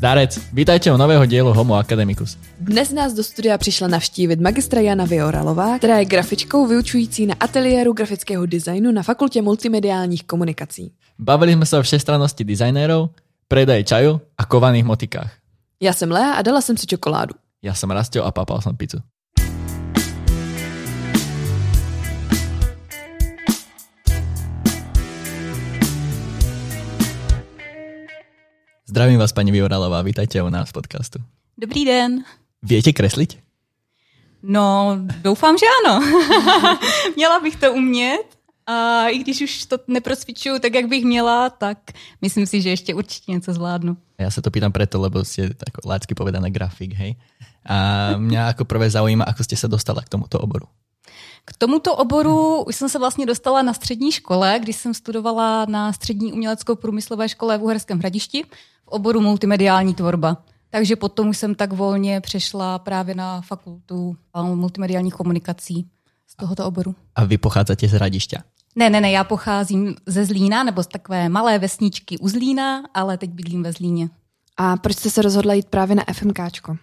Darec, vítajte u nového dielu Homo Academicus. Dnes nás do studia přišla navštívit magistra Jana Vioralová, která je grafičkou vyučující na ateliéru grafického designu na Fakultě multimediálních komunikací. Bavili jsme se o všestrannosti designérov, predaji čaju a kovaných motikách. Já jsem Lea a dala jsem si čokoládu. Já jsem Rastio a papal jsem pizzu. Zdravím vás, paní Vioralová, vítajte u nás v podcastu. Dobrý den. Viete kresliť? No, doufám, že ano. měla bych to umět. A i když už to neprosvičuju tak, jak bych měla, tak myslím si, že ještě určitě něco zvládnu. Ja sa to pýtam preto, lebo ste tak lácky povedané grafik, hej? A mňa ako prvé zaujíma, ako ste sa dostala k tomuto oboru. K tomuto oboru už jsem se vlastně dostala na střední škole, když jsem studovala na střední uměleckou průmyslové škole v Uherském hradišti oboru multimediální tvorba. Takže potom už jsem tak volně přešla právě na fakultu multimediálních komunikací z tohoto oboru. A vy pochádzate z Radišťa. Ne, ne, ne, já pocházím ze Zlína, nebo z takové malé vesničky u Zlína, ale teď bydlím ve Zlíně. A proč jste se rozhodla jít právě na FMKčko?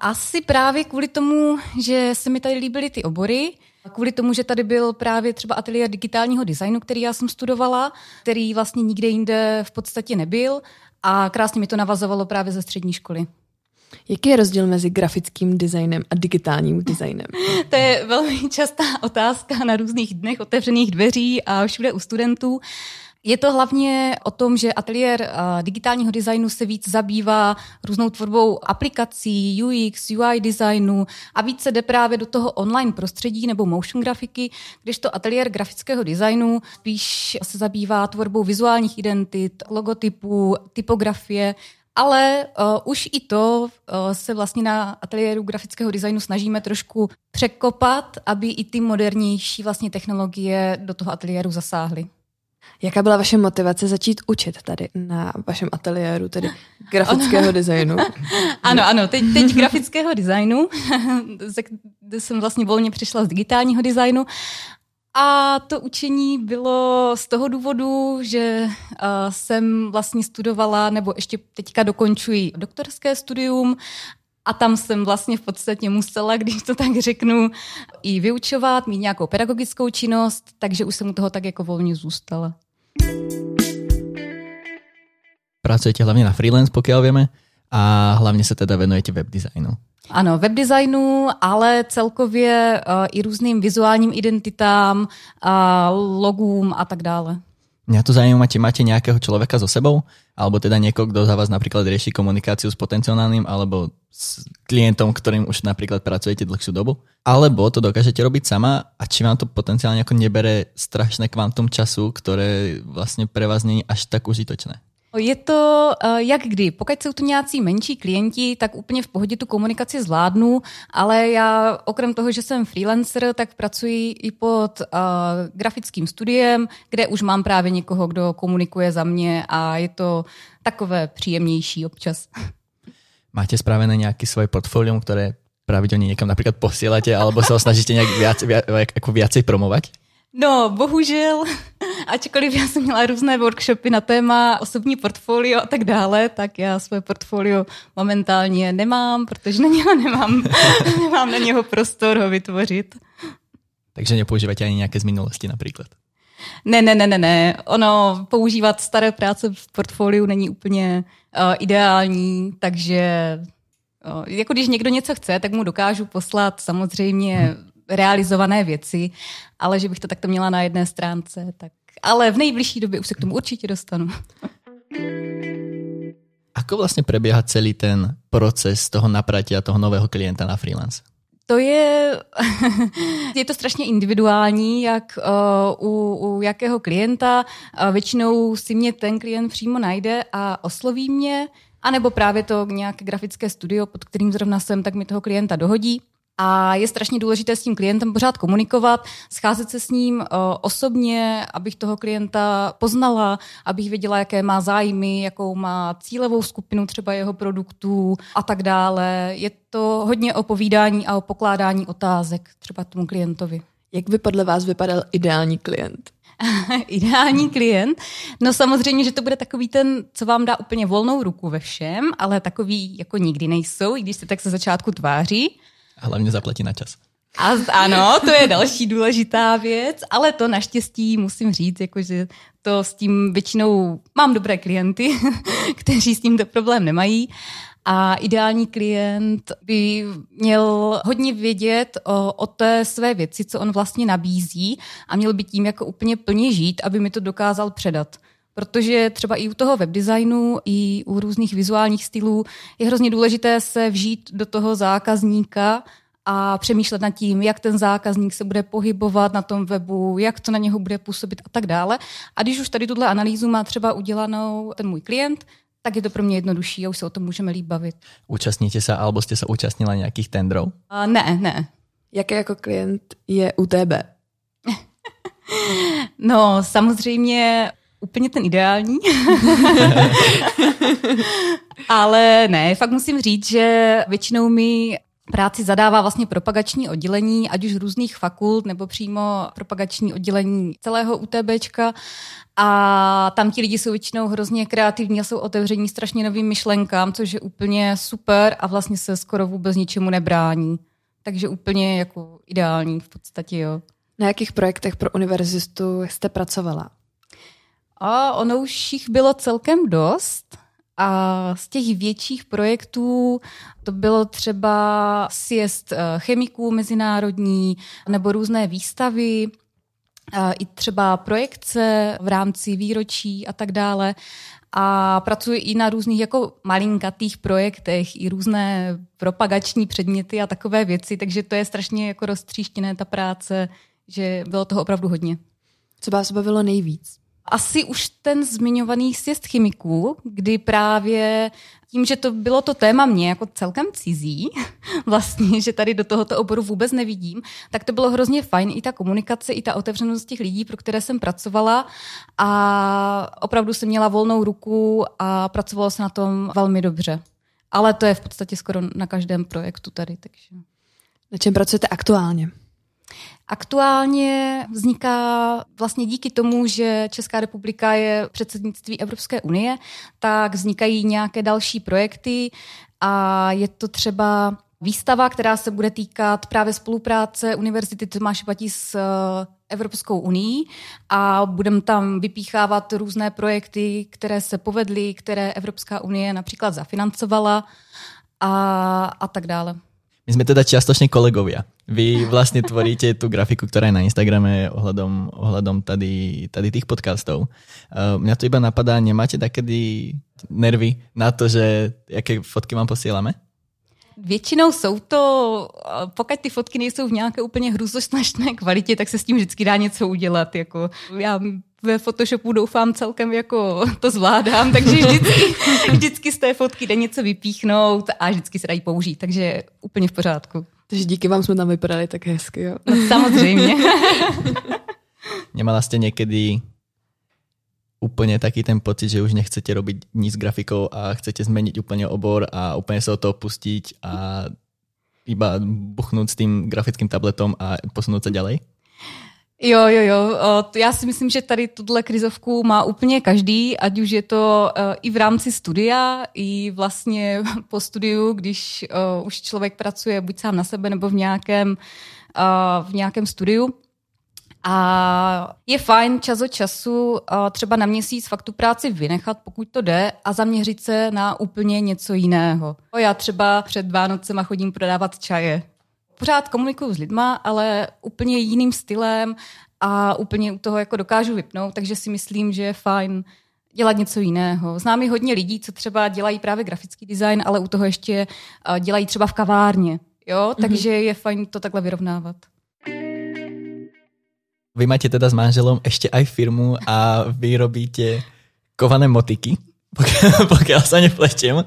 Asi právě kvůli tomu, že se mi tady líbily ty obory, kvůli tomu, že tady byl právě třeba ateliér digitálního designu, který já jsem studovala, který vlastně nikde jinde v podstatě nebyl a krásně mi to navazovalo právě ze střední školy. Jaký je rozdíl mezi grafickým designem a digitálním designem? To je velmi častá otázka na různých dnech otevřených dveří a všude u studentů. Je to hlavně o tom, že ateliér uh, digitálního designu se víc zabývá různou tvorbou aplikací, UX, UI designu a víc se jde právě do toho online prostředí nebo motion grafiky, kdežto ateliér grafického designu spíš se zabývá tvorbou vizuálních identit, logotypů, typografie, ale uh, už i to uh, se vlastně na ateliéru grafického designu snažíme trošku překopat, aby i ty modernější vlastně technologie do toho ateliéru zasáhly. Jaká byla vaše motivace začít učit tady na vašem ateliéru, tedy grafického designu? ano, ano, teď, teď grafického designu, kde jsem vlastně volně přišla z digitálního designu. A to učení bylo z toho důvodu, že uh, jsem vlastně studovala, nebo ještě teďka dokončuji doktorské studium a tam jsem vlastně v podstatě musela, když to tak řeknu, i vyučovat, mít nějakou pedagogickou činnost, takže už jsem u toho tak jako volně zůstala. Pracujete hlavne na freelance, pokiaľ vieme, a hlavne sa teda venujete webdesignu. Ano, webdesignu, ale celkově uh, i různým vizuálním identitám, uh, logům a tak dále. Mňa to zaujíma, či máte nejakého človeka so sebou, alebo teda niekoho, kto za vás napríklad rieši komunikáciu s potenciálnym alebo s klientom, ktorým už napríklad pracujete dlhšiu dobu, alebo to dokážete robiť sama a či vám to potenciálne ako nebere strašné kvantum času, ktoré vlastne pre vás není až tak užitočné. Je to uh, jak kdy. Pokud jsou to nějací menší klienti, tak úplně v pohodě tu komunikaci zvládnu, ale já okrem toho, že jsem freelancer, tak pracuji i pod uh, grafickým studiem, kde už mám právě někoho, kdo komunikuje za mě a je to takové příjemnější občas. Máte spravené nějaký svoje portfolium, které pravidelně někam například posíláte, alebo se ho snažíte nějak viac, viac, jako viacej promovat? No, bohužel, ačkoliv já jsem měla různé workshopy na téma osobní portfolio a tak dále, tak já svoje portfolio momentálně nemám, protože na něho nemám, nemám na něho prostor ho vytvořit. Takže nepoužíváte ani nějaké z minulosti například? Ne, ne, ne, ne, ne. Ono používat staré práce v portfoliu není úplně uh, ideální, takže uh, jako když někdo něco chce, tak mu dokážu poslat samozřejmě hmm realizované věci, ale že bych to takto měla na jedné stránce, tak ale v nejbližší době už se k tomu určitě dostanu. Ako vlastně prebieha celý ten proces toho napratia toho nového klienta na freelance? To je, je to strašně individuální, jak uh, u, u jakého klienta. Uh, většinou si mě ten klient přímo najde a osloví mě, anebo právě to nějaké grafické studio, pod kterým zrovna jsem, tak mi toho klienta dohodí. A je strašně důležité s tím klientem pořád komunikovat, scházet se s ním uh, osobně, abych toho klienta poznala, abych věděla, jaké má zájmy, jakou má cílovou skupinu třeba jeho produktů a tak dále. Je to hodně o povídání a o pokládání otázek třeba tomu klientovi. Jak by podle vás vypadal ideální klient? Ideální klient? No samozřejmě, že to bude takový ten, co vám dá úplně volnou ruku ve všem, ale takový jako nikdy nejsou, i když se tak se začátku tváří. A hlavně zaplatí na čas. A ano, to je další důležitá věc, ale to naštěstí musím říct, jakože to s tím většinou mám dobré klienty, kteří s tímto problém nemají. A ideální klient by měl hodně vědět o, o té své věci, co on vlastně nabízí a měl by tím jako úplně plně žít, aby mi to dokázal předat. Protože třeba i u toho webdesignu, i u různých vizuálních stylů je hrozně důležité se vžít do toho zákazníka a přemýšlet nad tím, jak ten zákazník se bude pohybovat na tom webu, jak to na něho bude působit a tak dále. A když už tady tuhle analýzu má třeba udělanou ten můj klient, tak je to pro mě jednodušší a už se o tom můžeme líp bavit. Účastníte se, alebo jste se účastnila nějakých tendrů? Uh, ne, ne. Jaký jako klient je u tebe? no, samozřejmě úplně ten ideální. Ale ne, fakt musím říct, že většinou mi práci zadává vlastně propagační oddělení, ať už různých fakult, nebo přímo propagační oddělení celého UTBčka. A tam ti lidi jsou většinou hrozně kreativní a jsou otevření strašně novým myšlenkám, což je úplně super a vlastně se skoro vůbec ničemu nebrání. Takže úplně jako ideální v podstatě, jo. Na jakých projektech pro univerzitu jste pracovala? A ono už jich bylo celkem dost. A z těch větších projektů to bylo třeba sjezd eh, chemiků mezinárodní nebo různé výstavy, i třeba projekce v rámci výročí a tak dále. A pracuji i na různých jako malinkatých projektech, i různé propagační předměty a takové věci, takže to je strašně jako roztříštěné ta práce, že bylo toho opravdu hodně. Co vás bavilo nejvíc? Asi už ten zmiňovaný sjezd chemiků, kdy právě tím, že to bylo to téma mě jako celkem cizí, vlastně, že tady do tohoto oboru vůbec nevidím, tak to bylo hrozně fajn i ta komunikace, i ta otevřenost těch lidí, pro které jsem pracovala a opravdu jsem měla volnou ruku a pracovalo se na tom velmi dobře. Ale to je v podstatě skoro na každém projektu tady. Takže. Na čem pracujete aktuálně? Aktuálně vzniká vlastně díky tomu, že Česká republika je předsednictví Evropské unie, tak vznikají nějaké další projekty a je to třeba výstava, která se bude týkat právě spolupráce Univerzity Tomáše Batí s eh, Evropskou unii a budeme tam vypíchávat různé projekty, které se povedly, které Evropská unie například zafinancovala a, a tak dále. My jsme teda čiastočne kolegovia. Vy vlastne tvoríte tú grafiku, ktorá je na Instagrame ohľadom, ohľadom tady, tady tých podcastov. Uh, mňa to iba napadá, nemáte takedy nervy na to, že jaké fotky vám posíláme? Většinou jsou to, pokud ty fotky nejsou v nějaké úplně hruzostrašné kvalitě, tak se s tím vždycky dá něco udělat. Jako já ve Photoshopu doufám celkem jako to zvládám, takže vždycky, vždycky z té fotky jde něco vypíchnout a vždycky se dají použít, takže úplně v pořádku. Takže díky vám jsme tam vypadali tak hezky, jo? No, samozřejmě. Nemala jste někdy úplně taký ten pocit, že už nechcete robiť nic s grafikou a chcete zmeniť úplně obor a úplně se o to opustiť a iba buchnúť s tým grafickým tabletom a posunout se ďalej? Jo, jo, jo. Já si myslím, že tady tuhle krizovku má úplně každý, ať už je to e, i v rámci studia, i vlastně po studiu, když e, už člověk pracuje buď sám na sebe nebo v nějakém, e, v nějakém studiu. A je fajn čas od času třeba na měsíc fakt tu práci vynechat, pokud to jde, a zaměřit se na úplně něco jiného. Já třeba před Vánocema chodím prodávat čaje pořád komunikuju s lidma, ale úplně jiným stylem a úplně u toho jako dokážu vypnout, takže si myslím, že je fajn dělat něco jiného. Znám i hodně lidí, co třeba dělají právě grafický design, ale u toho ještě eh, dělají třeba v kavárně. Jo? Mm-hmm. Takže je fajn to takhle vyrovnávat. Vy máte teda s manželom ještě aj firmu a vy robíte kované motiky pokiaľ, sa nepletiem.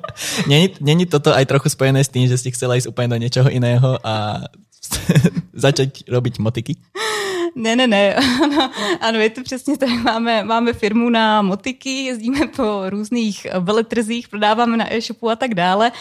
Není, není toto aj trochu spojené s tým, že si chcela ísť úplne do niečoho iného a začať robiť motiky? Ne, ne, ne. Ano, ano, je to přesně tak. Máme, máme firmu na motiky, jezdíme po různých veletrzích, prodáváme na e-shopu a tak dále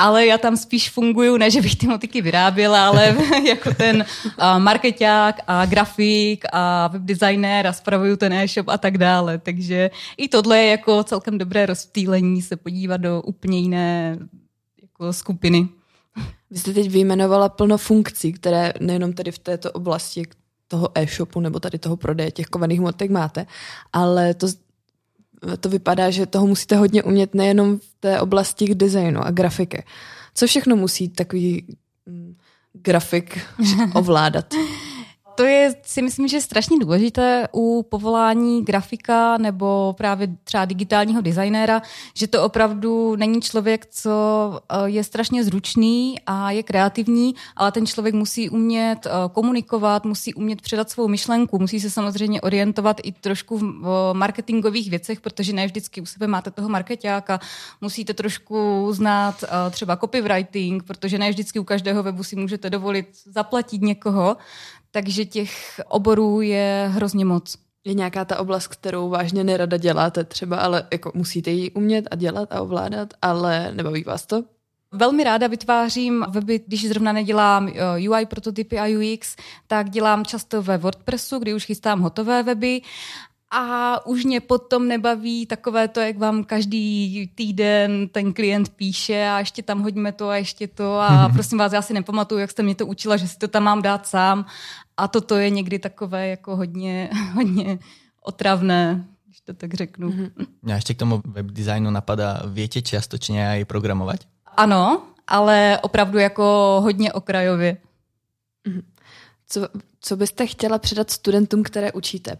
ale já tam spíš funguju, ne, že bych ty motiky vyráběla, ale jako ten uh, marketák a grafik a webdesigner a spravuju ten e-shop a tak dále. Takže i tohle je jako celkem dobré rozptýlení se podívat do úplně jiné jako skupiny. Vy jste teď vyjmenovala plno funkcí, které nejenom tady v této oblasti toho e-shopu nebo tady toho prodeje těch kovaných motek máte, ale to to vypadá, že toho musíte hodně umět nejenom v té oblasti k designu a grafiky. Co všechno musí takový mm, grafik ovládat? To je si myslím, že strašně důležité u povolání grafika nebo právě třeba digitálního designéra, že to opravdu není člověk, co eh, je strašně zručný a je kreativní, ale ten člověk musí umět eh, komunikovat, musí umět předat svou myšlenku, musí se samozřejmě orientovat i trošku v marketingových věcech, protože ne vždycky u sebe máte toho marketáka, musíte trošku znát eh, třeba copywriting, protože ne vždycky u každého webu si můžete dovolit zaplatit někoho, takže těch oborů je hrozně moc. Je nějaká ta oblast, kterou vážně nerada děláte třeba, ale jako musíte ji umět a dělat a ovládat, ale nebaví vás to? Velmi ráda vytvářím weby, když zrovna nedělám eh, UI prototypy a UX, tak dělám často ve WordPressu, kdy už chystám hotové weby a už mě potom nebaví takové to, jak vám každý týden ten klient píše a ještě tam hodíme to a ještě to a prosím vás, já si nepamatuju, jak jste mě to učila, že si to tam mám dát sám a toto je někdy takové jako hodně, hodně otravné, když to tak řeknu. Mm-hmm. Mě ještě k tomu webdesignu napadá, větě častočně aj programovat? Ano, ale opravdu jako hodně okrajově. Mm-hmm. Co, co byste chtěla předat studentům, které učíte?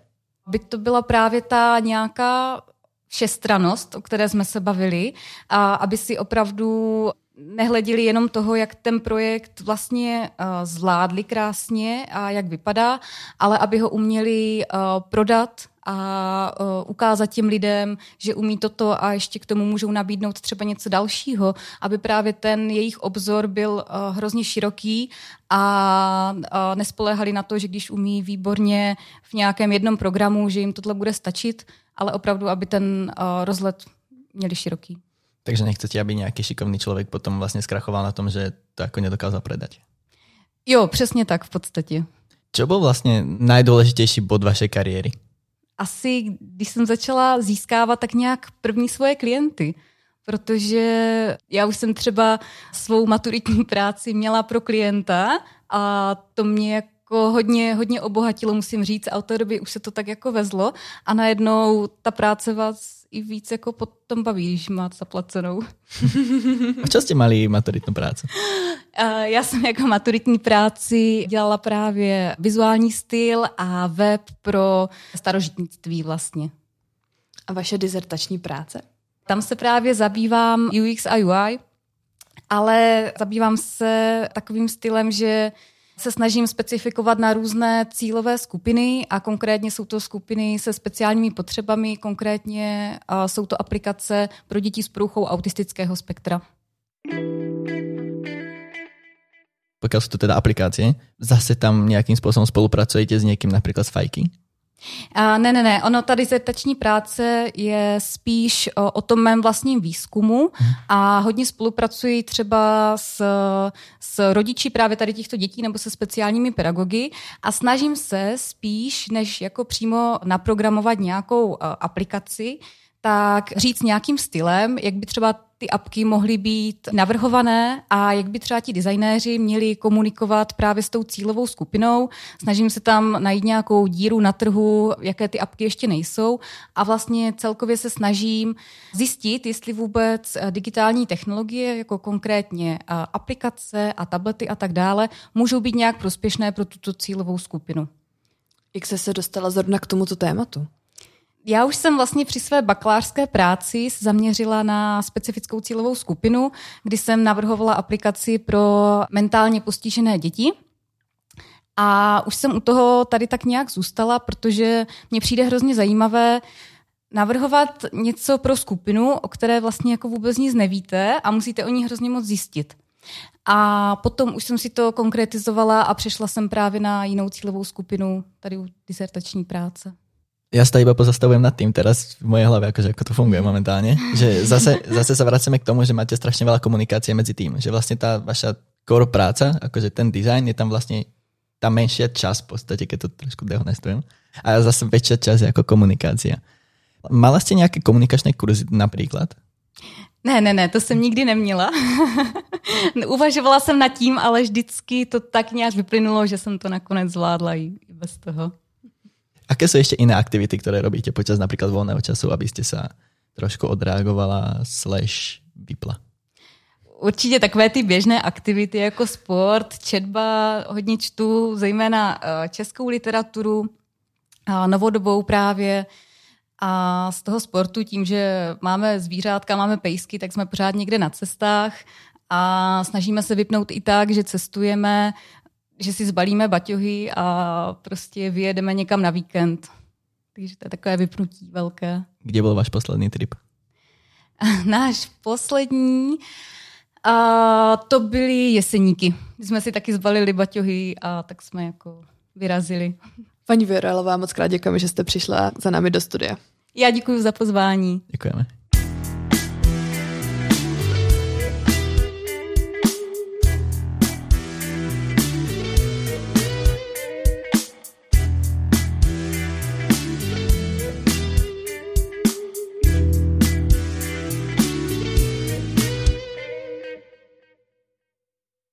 By to byla právě ta nějaká všestranost, o které jsme se bavili, a aby si opravdu nehledili jenom toho, jak ten projekt vlastně uh, zvládli krásně a jak vypadá, ale aby ho uměli uh, prodat a uh, ukázat těm lidem, že umí toto a ještě k tomu můžou nabídnout třeba něco dalšího, aby právě ten jejich obzor byl uh, hrozně široký a uh, nespoléhali na to, že když umí výborně v nějakém jednom programu, že jim tohle bude stačit, ale opravdu, aby ten uh, rozhled měli široký. Takže nechcete, aby nějaký šikovný člověk potom vlastně zkrachoval na tom, že to jako nedokázal predať. Jo, přesně tak v podstatě. Co byl vlastně nejdůležitější bod vašej kariéry? asi, když jsem začala získávat tak nějak první svoje klienty, protože já už jsem třeba svou maturitní práci měla pro klienta a to mě jako hodně, hodně obohatilo, musím říct, a od té doby už se to tak jako vezlo a najednou ta práce vás i víc jako potom baví, když máte zaplacenou. A co jste mali maturitní práci? Já jsem jako maturitní práci dělala právě vizuální styl a web pro starožitnictví vlastně. A vaše dizertační práce? Tam se právě zabývám UX a UI, ale zabývám se takovým stylem, že se snažím specifikovat na různé cílové skupiny a konkrétně jsou to skupiny se speciálními potřebami, konkrétně jsou to aplikace pro děti s průchou autistického spektra. Pokud jsou to teda aplikace, zase tam nějakým způsobem spolupracujete s někým, například s Fajky? A ne, ne, ne. Ono, ta dizertační práce je spíš o, o tom mém vlastním výzkumu a hodně spolupracuji třeba s, s rodiči právě tady těchto dětí nebo se speciálními pedagogy a snažím se spíš, než jako přímo naprogramovat nějakou aplikaci, tak říct nějakým stylem, jak by třeba ty apky mohly být navrhované a jak by třeba ti designéři měli komunikovat právě s tou cílovou skupinou. Snažím se tam najít nějakou díru na trhu, jaké ty apky ještě nejsou a vlastně celkově se snažím zjistit, jestli vůbec digitální technologie, jako konkrétně aplikace a tablety a tak dále, můžou být nějak prospěšné pro tuto cílovou skupinu. Jak se se dostala zrovna k tomuto tématu? Já už jsem vlastně při své bakalářské práci zaměřila na specifickou cílovou skupinu, kdy jsem navrhovala aplikaci pro mentálně postižené děti. A už jsem u toho tady tak nějak zůstala, protože mně přijde hrozně zajímavé navrhovat něco pro skupinu, o které vlastně jako vůbec nic nevíte a musíte o ní hrozně moc zjistit. A potom už jsem si to konkretizovala a přešla jsem právě na jinou cílovou skupinu tady u disertační práce. Ja sa iba pozastavujem nad tým teraz v mojej hlave, akože ako to funguje momentálne. Že zase, zase sa vraceme k tomu, že máte strašne veľa komunikácie medzi tým. Že vlastne tá vaša core práca, akože ten design je tam vlastne tá menšia časť v podstate, keď to trošku dehonestujem. A zase väčšia časť je ako komunikácia. Mala ste nejaké komunikačné kurzy napríklad? Ne, ne, ne, to jsem nikdy neměla. Uvažovala jsem nad tím, ale vždycky to tak nějak vyplynulo, že jsem to nakonec zvládla i bez toho. Aké sú ešte iné aktivity, ktoré robíte počas napríklad voľného času, aby ste sa trošku odreagovala slash vypla? Určitě takové ty běžné aktivity jako sport, četba, hodně čtu, zejména eh, českou literaturu, novodobou právě. A z toho sportu tím, že máme zvířátka, máme pejsky, tak jsme pořád někde na cestách a snažíme se vypnout i tak, že cestujeme, že si zbalíme baťohy a prostě vyjedeme někam na víkend. Takže to je takové vypnutí velké. Kde byl váš poslední trip? Náš poslední, a to byly jeseníky. My jsme si taky zbalili baťohy a tak jsme jako vyrazili. Paní Viorelová, moc krát děkujeme, že jste přišla za námi do studia. Já děkuji za pozvání. Děkujeme.